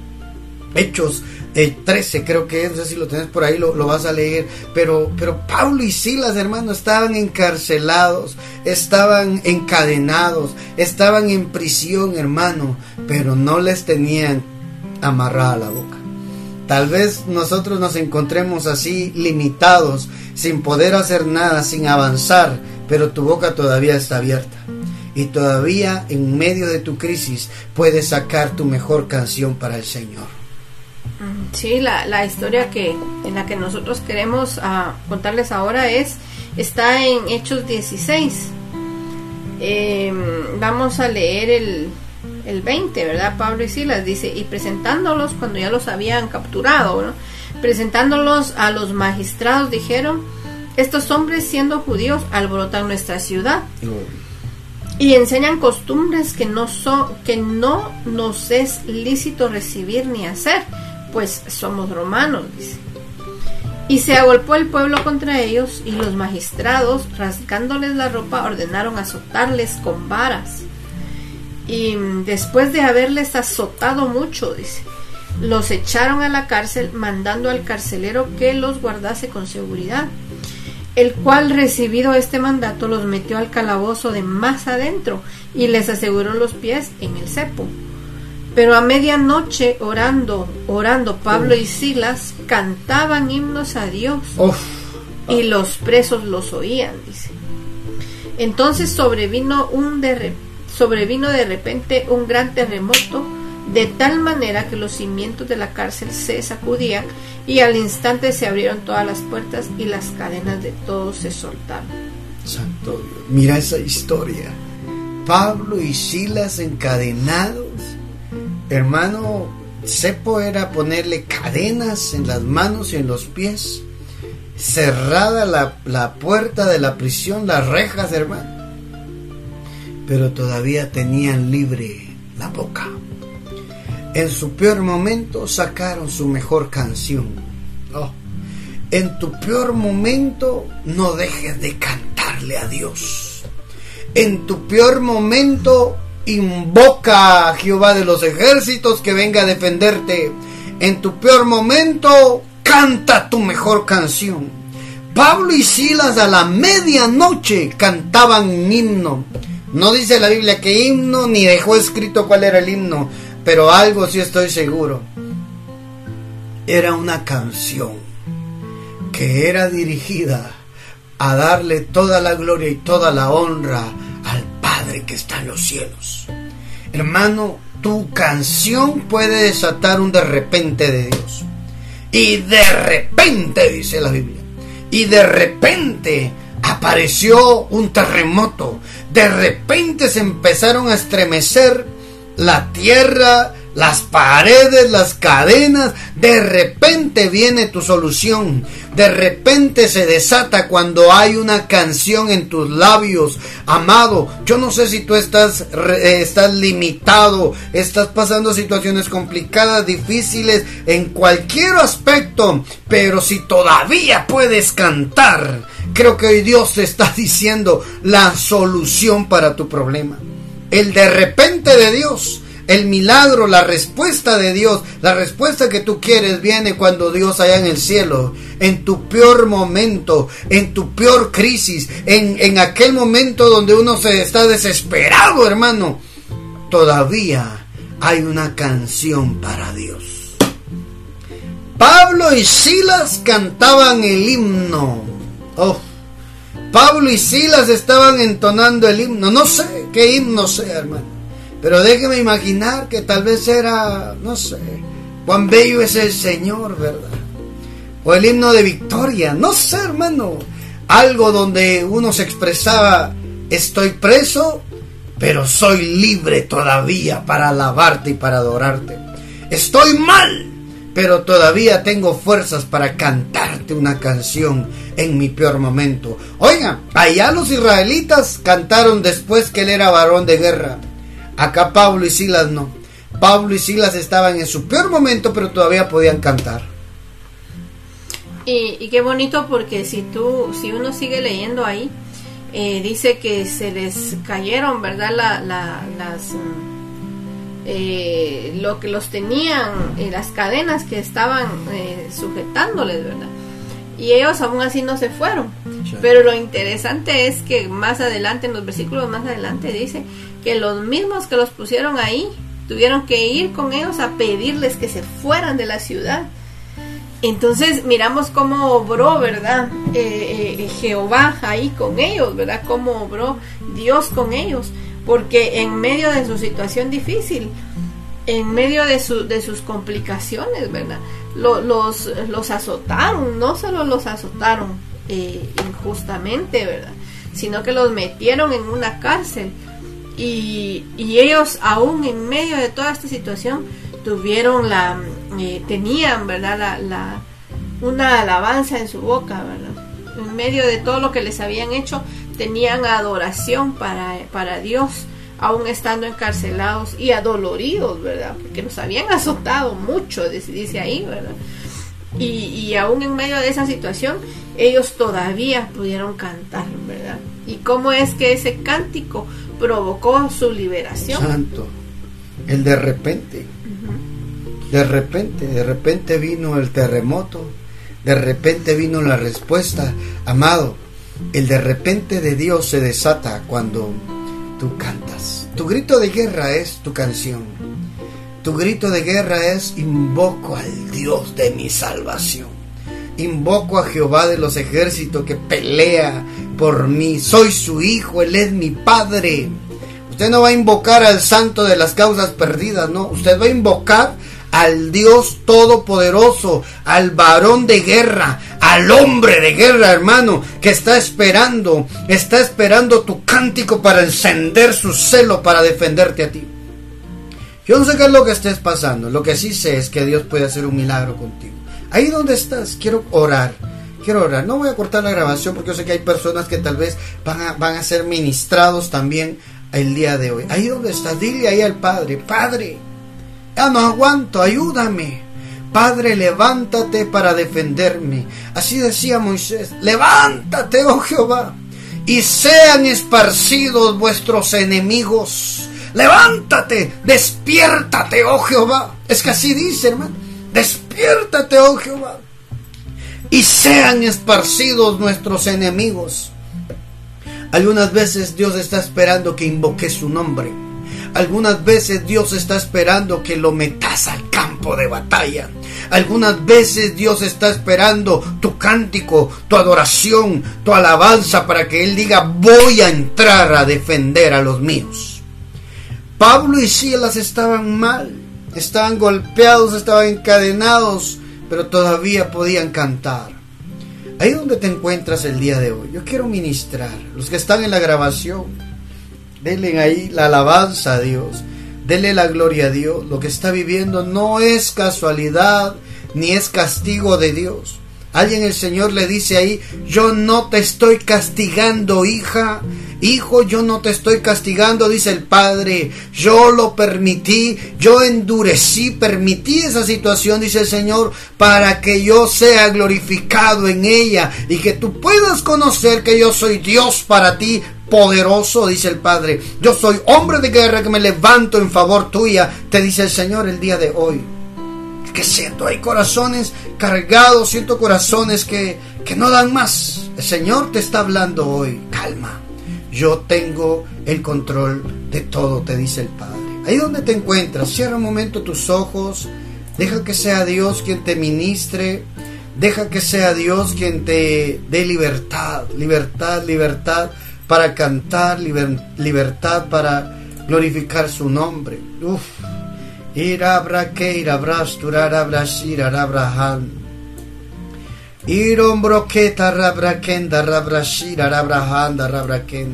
Hechos 13 eh, creo que es, no sé si lo tenés por ahí, lo, lo, vas a leer, pero, pero Pablo y Silas, hermano, estaban encarcelados, estaban encadenados, estaban en prisión, hermano, pero no les tenían amarrada la boca. Tal vez nosotros nos encontremos así limitados, sin poder hacer nada, sin avanzar, pero tu boca todavía está abierta. Y todavía en medio de tu crisis puedes sacar tu mejor canción para el Señor. Sí, la, historia que en la que nosotros queremos ah, contarles ahora es está en Hechos 16. Em, vamos a leer el, el 20, ¿verdad? Pablo y Silas dice, y presentándolos cuando ya los habían capturado, presentándolos a los magistrados, dijeron, estos hombres siendo judíos alborotan nuestra ciudad y enseñan costumbres que no, que no nos es lícito recibir ni hacer, pues somos romanos, dice. Y se agolpó el pueblo contra ellos y los magistrados, rasgándoles la ropa, ordenaron azotarles con varas y después de haberles azotado mucho, dice, los echaron a la cárcel mandando al carcelero que los guardase con seguridad, el cual recibido este mandato los metió al calabozo de más adentro y les aseguró los pies en el cepo. Pero a medianoche orando, orando Pablo y Silas cantaban himnos a Dios y los presos los oían, dice. Entonces sobrevino un de sobrevino de repente un gran terremoto, de tal manera que los cimientos de la cárcel se sacudían y al instante se abrieron todas las puertas y las cadenas de todos se soltaron. Santo Dios, mira esa historia. Pablo y Silas encadenados. Hermano, Cepo era ponerle cadenas en las manos y en los pies. Cerrada la, la puerta de la prisión, las rejas, hermano pero todavía tenían libre la boca. En su peor momento sacaron su mejor canción. Oh, en tu peor momento no dejes de cantarle a Dios. En tu peor momento invoca a Jehová de los ejércitos que venga a defenderte. En tu peor momento canta tu mejor canción Pablo y Silas a la medianoche cantaban un himno. No dice la Biblia que himno ni dejó escrito cuál era el himno, pero algo sí estoy seguro. Era una canción que era dirigida a darle toda la gloria y toda la honra al Padre que está en los cielos. Hermano, tu canción puede desatar un de repente de Dios. Y de repente, dice la Biblia, y de repente apareció un terremoto. De repente se empezaron a estremecer la tierra, las paredes, las cadenas. De repente viene tu solución. De repente se desata cuando hay una canción en tus labios. Amado, yo no sé si tú estás, eh, estás limitado, estás pasando situaciones complicadas, difíciles, en cualquier aspecto. Pero si todavía puedes cantar, creo que hoy Dios te está diciendo la solución para tu problema. El de repente de Dios el milagro, la respuesta de Dios, la respuesta que tú quieres viene cuando Dios allá en el cielo, en tu peor momento, en tu peor crisis, en, en aquel momento donde uno se está desesperado, hermano. Todavía hay una canción para Dios. Pablo y Silas cantaban el himno. Oh, Pablo y Silas estaban entonando el himno. No sé qué himno sea, hermano. Pero déjeme imaginar que tal vez era, no sé, cuán bello es el Señor, ¿verdad? O el himno de victoria, no sé, hermano. Algo donde uno se expresaba, estoy preso, pero soy libre todavía para alabarte y para adorarte. Estoy mal, pero todavía tengo fuerzas para cantarte una canción en mi peor momento. Oiga, allá los israelitas cantaron después que él era varón de guerra. Acá Pablo y Silas no. Pablo y Silas estaban en su peor momento, pero todavía podían cantar. Y, qué bonito porque si tú, si uno sigue leyendo ahí, eh, dice que se les cayeron, ¿verdad? La, las, eh, lo que los tenían, eh, las cadenas que estaban sujetándoles, ¿verdad? Y ellos aún así no se fueron. Pero lo interesante es que más adelante, en los versículos más adelante, dice que los mismos que los pusieron ahí tuvieron que ir con ellos a pedirles que se fueran de la ciudad. Entonces miramos cómo obró, ¿verdad? Eh, eh, Jehová ahí con ellos, ¿verdad? Cómo obró Dios con ellos. Porque en medio de su situación difícil, en medio de, de sus complicaciones, ¿verdad? los, los azotaron, no solo los azotaron eh, injustamente, ¿verdad? Sino que los metieron en una cárcel y, ellos aún en medio de toda esta situación tuvieron la, eh, tenían, ¿verdad? La, una alabanza en su boca, ¿verdad? En medio de todo lo que les habían hecho, tenían adoración para, para Dios, aún estando encarcelados y adoloridos, ¿verdad? Porque los habían azotado mucho, dice ahí, ¿verdad? Y, y aún en medio de esa situación, ellos todavía pudieron cantar, ¿verdad? Y cómo es que ese cántico provocó su liberación. Santo, el de repente, de repente, de repente vino el terremoto, de repente vino la respuesta, amado, el de repente de Dios se desata cuando tú cantas. Tu grito de guerra es tu canción. Tu grito de guerra es invoco al Dios de mi salvación. Invoco a Jehová de los ejércitos que pelea por mí. Soy su hijo, Él es mi padre. Usted no va a invocar al santo de las causas perdidas, no. Usted va a invocar al Dios todopoderoso, al varón de guerra, al hombre de guerra, hermano, que está esperando, está esperando tu cántico para encender su celo, para defenderte a ti. Yo no sé qué es lo que estés pasando, lo que sí sé es que Dios puede hacer un milagro contigo. Ahí donde estás, quiero orar quiero orar. No voy a cortar la grabación porque yo sé que hay personas que tal vez van a, van a ser ministrados también el día de hoy. Ahí donde estás, dile ahí al Padre, Padre, ya no aguanto, ayúdame. Padre, levántate para defenderme. Así decía Moisés, levántate, oh Jehová, y sean esparcidos vuestros enemigos. Levántate, despiértate, oh Jehová. Es que así dice, hermano. Despiértate, oh Jehová y sean esparcidos nuestros enemigos. Algunas veces Dios está esperando que invoques su nombre. Algunas veces Dios está esperando que lo metas al campo de batalla. Algunas veces Dios está esperando tu cántico, tu adoración, tu alabanza para que Él diga voy a entrar a defender a los míos. Pablo y Silas estaban mal, estaban golpeados, estaban encadenados, pero todavía podían cantar. Ahí donde te encuentras el día de hoy, yo quiero ministrar. Los que están en la grabación, denle ahí la alabanza a Dios, denle la gloria a Dios. Lo que está viviendo no es casualidad ni es castigo de Dios. Alguien el Señor le dice ahí, yo no te estoy castigando, hija. Hijo, yo no te estoy castigando, dice el Padre. Yo lo permití, yo endurecí, permití esa situación, dice el Señor, para que yo sea glorificado en ella y que tú puedas conocer que yo soy Dios para ti, poderoso, dice el Padre. Yo soy hombre de guerra que me levanto en favor tuya, te dice el Señor el día de hoy que siento, hay corazones cargados, siento corazones que, que no dan más. El Señor te está hablando hoy, calma. Yo tengo el control de todo, te dice el Padre. Ahí donde te encuentras, cierra un momento tus ojos, deja que sea Dios quien te ministre, deja que sea Dios quien te dé libertad, libertad, libertad para cantar, libertad para glorificar su nombre. Uf. Irabra keirabras turarabra shirarabrahan. Irombroqueta rabraken darabra shirarabrahan darabraken.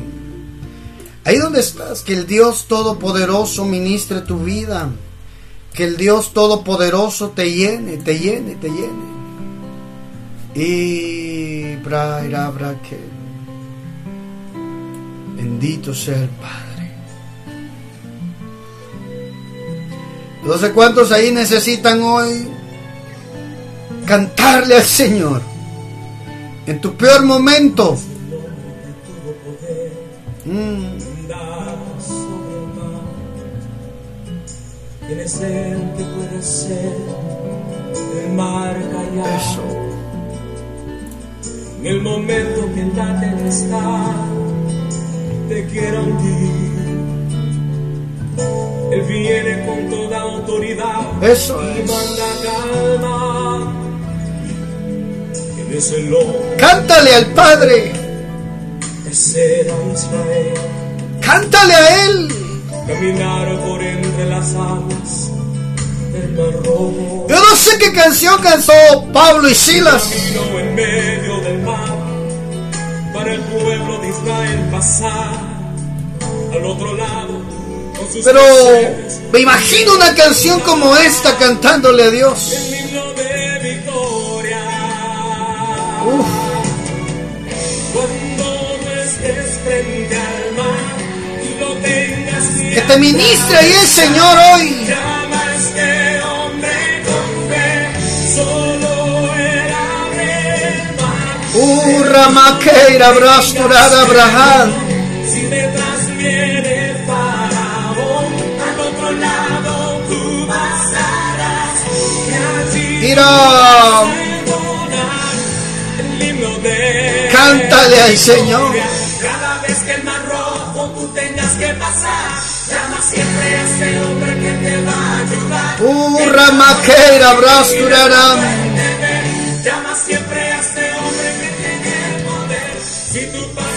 Ahí donde estás, que el Dios Todopoderoso ministre tu vida. Que el Dios Todopoderoso te llene, te llene, te llene. Y Bendito sea el Padre. No sé cuántos ahí necesitan hoy cantarle al Señor. En tu peor momento. Mm. Eso. En el momento que la tempestad te quiero hundir él viene con toda autoridad Eso y es. manda calma. Él es el hombre, Cántale al Padre. ese era Israel. Cántale a Él. Caminar por entre las aguas del mar rojo. Yo no sé qué canción cantó Pablo y Silas. Caminó Israel pasar al otro lado. Pero me imagino una canción como esta cantándole a Dios. El. Uf. Y Que te ministre ahí el Señor hoy. Urra maqueira brasturada Abraham. Si detrás viene Faraón, al otro lado tú pasarás. Y allí Mira, entonar el himno de cántale al Señor. Cada vez que el mar rojo tú tengas que pasar, llama siempre a ese hombre que te va a ayudar. Urra maqueira brasturada. Llama siempre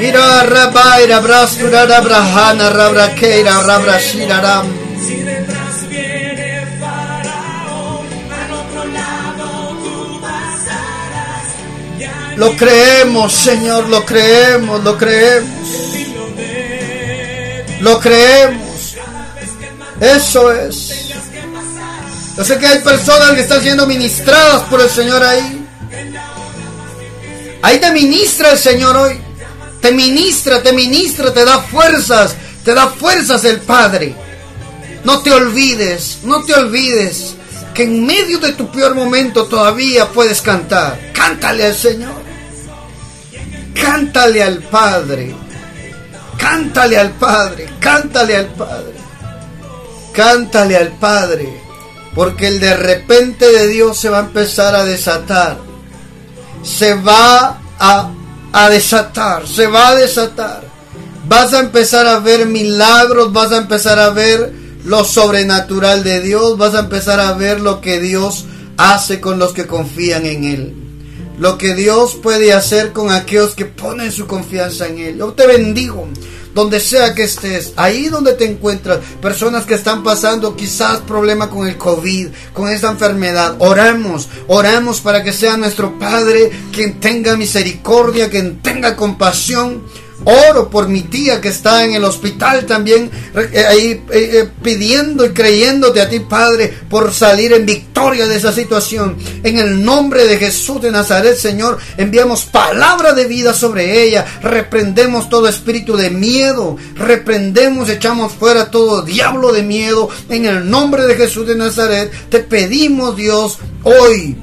Ira rabaira brasturada brahana rabrakeira rabrasira ram. Si detrás viene Faraón, al otro lado tú pasarás. Lo creemos, Señor, lo creemos, lo creemos. Lo creemos. Eso es. Yo sé que hay personas que están siendo ministradas por el Señor ahí. Ahí te ministra el Señor hoy. Te ministra, te ministra, te da fuerzas. Te da fuerzas el Padre. No te olvides, no te olvides que en medio de tu peor momento todavía puedes cantar. Cántale al Señor. Cántale al Padre. Cántale al Padre. Cántale al Padre. Cántale al Padre. Porque el de repente de Dios se va a empezar a desatar. Se va a, a desatar. Se va a desatar. Vas a empezar a ver milagros. Vas a empezar a ver lo sobrenatural de Dios, vas a empezar a ver lo que Dios hace con los que confían en Él. Lo que Dios puede hacer con aquellos que ponen su confianza en Él. Yo te bendigo donde sea que estés, ahí donde te encuentras, personas que están pasando quizás problema con el COVID, con esta enfermedad, oramos, oramos para que sea nuestro Padre quien tenga misericordia, quien tenga compasión Oro por mi tía que está en el hospital también, eh, ahí eh, eh, pidiendo y creyéndote a ti, Padre, por salir en victoria de esa situación. En el nombre de Jesús de Nazaret, Señor, enviamos palabra de vida sobre ella. Reprendemos todo espíritu de miedo. Reprendemos, echamos fuera todo diablo de miedo. En el nombre de Jesús de Nazaret, te pedimos, Dios, hoy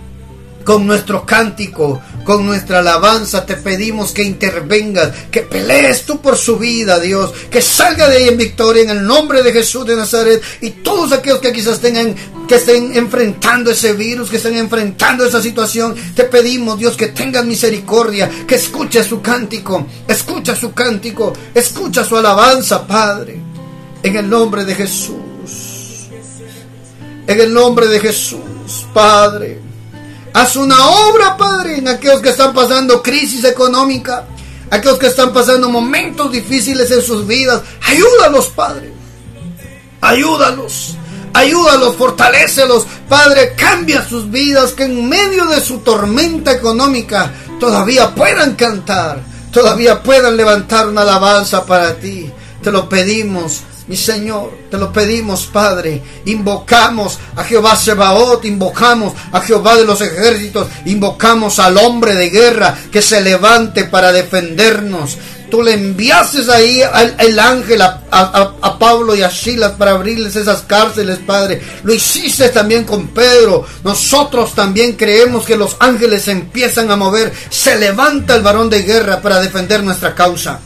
con nuestro cántico, con nuestra alabanza, te pedimos que intervengas, que pelees tú por su vida, Dios, que salga de ahí en victoria en el nombre de Jesús de Nazaret y todos aquellos que quizás tengan que estén enfrentando ese virus, que estén enfrentando esa situación, te pedimos, Dios, que tengas misericordia, que escuche su cántico, escucha su cántico, escucha su alabanza, Padre, en el nombre de Jesús. En el nombre de Jesús, Padre. Haz una obra, Padre, en aquellos que están pasando crisis económica, aquellos que están pasando momentos difíciles en sus vidas. Ayúdalos, Padre. Ayúdalos. Ayúdalos, fortalécelos. Padre, cambia sus vidas, que en medio de su tormenta económica todavía puedan cantar, todavía puedan levantar una alabanza para ti. Te lo pedimos mi Señor, te lo pedimos, Padre. Invocamos a Jehová Sebaot, invocamos a Jehová de los ejércitos, invocamos al hombre de guerra que se levante para defendernos. Tú le enviases ahí al el ángel a, Pablo y a Silas para abrirles esas cárceles, Padre. Lo hiciste también con Pedro. Nosotros también creemos que los ángeles empiezan a mover. Se levanta el varón de guerra para defender nuestra causa.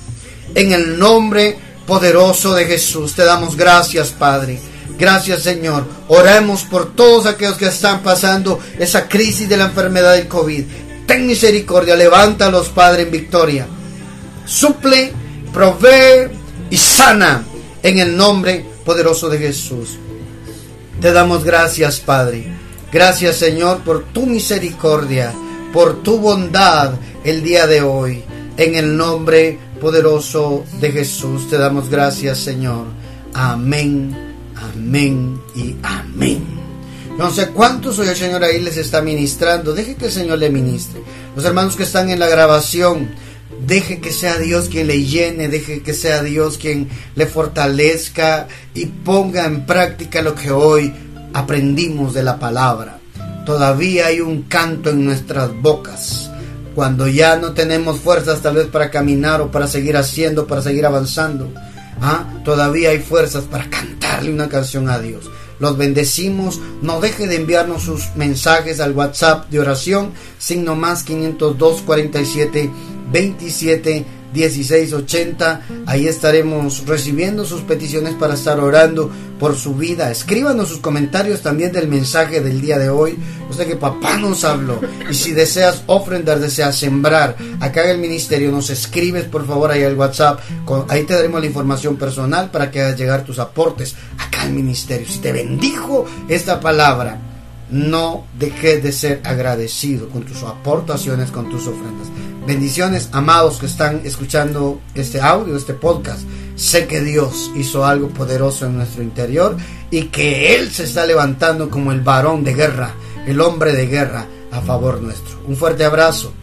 En el nombre poderoso de Jesús. Te damos gracias, Padre. Gracias, Señor. Oremos por todos aquellos que están pasando esa crisis de la enfermedad del COVID. Ten misericordia, levántalos, Padre, en victoria. Suple, provee y sana en el nombre poderoso de Jesús. Te damos gracias, Padre. Gracias, Señor, por tu misericordia, por tu bondad el día de hoy. En el nombre poderoso de Jesús. Te damos gracias, Señor. Amén, amén y amén. No sé cuántos hoy el Señor ahí les está ministrando. Deje que el Señor le ministre. Los hermanos que están en la grabación, deje que sea Dios quien le llene, deje que sea Dios quien le fortalezca y ponga en práctica lo que hoy aprendimos de la palabra. Todavía hay un canto en nuestras bocas cuando ya no tenemos fuerzas tal vez para caminar o para seguir haciendo, para seguir avanzando, ¿ah? todavía hay fuerzas para cantarle una canción a Dios. Los bendecimos. No deje de enviarnos sus mensajes al WhatsApp de oración, signo más 502 47 27 1680. Ahí estaremos recibiendo sus peticiones para estar orando por su vida. Escríbanos sus comentarios también del mensaje del día de hoy. O sea que papá nos habló. Y si deseas ofrendar, deseas sembrar acá en el ministerio, nos escribes por favor ahí al WhatsApp. Ahí te daremos la información personal para que hagas llegar tus aportes acá al ministerio. Si te bendijo esta palabra, no dejes de ser agradecido con tus aportaciones, con tus ofrendas. Bendiciones, amados que están escuchando este audio, este podcast. Sé que Dios hizo algo poderoso en nuestro interior y que Él se está levantando como el varón de guerra, el hombre de guerra a favor nuestro. Un fuerte abrazo.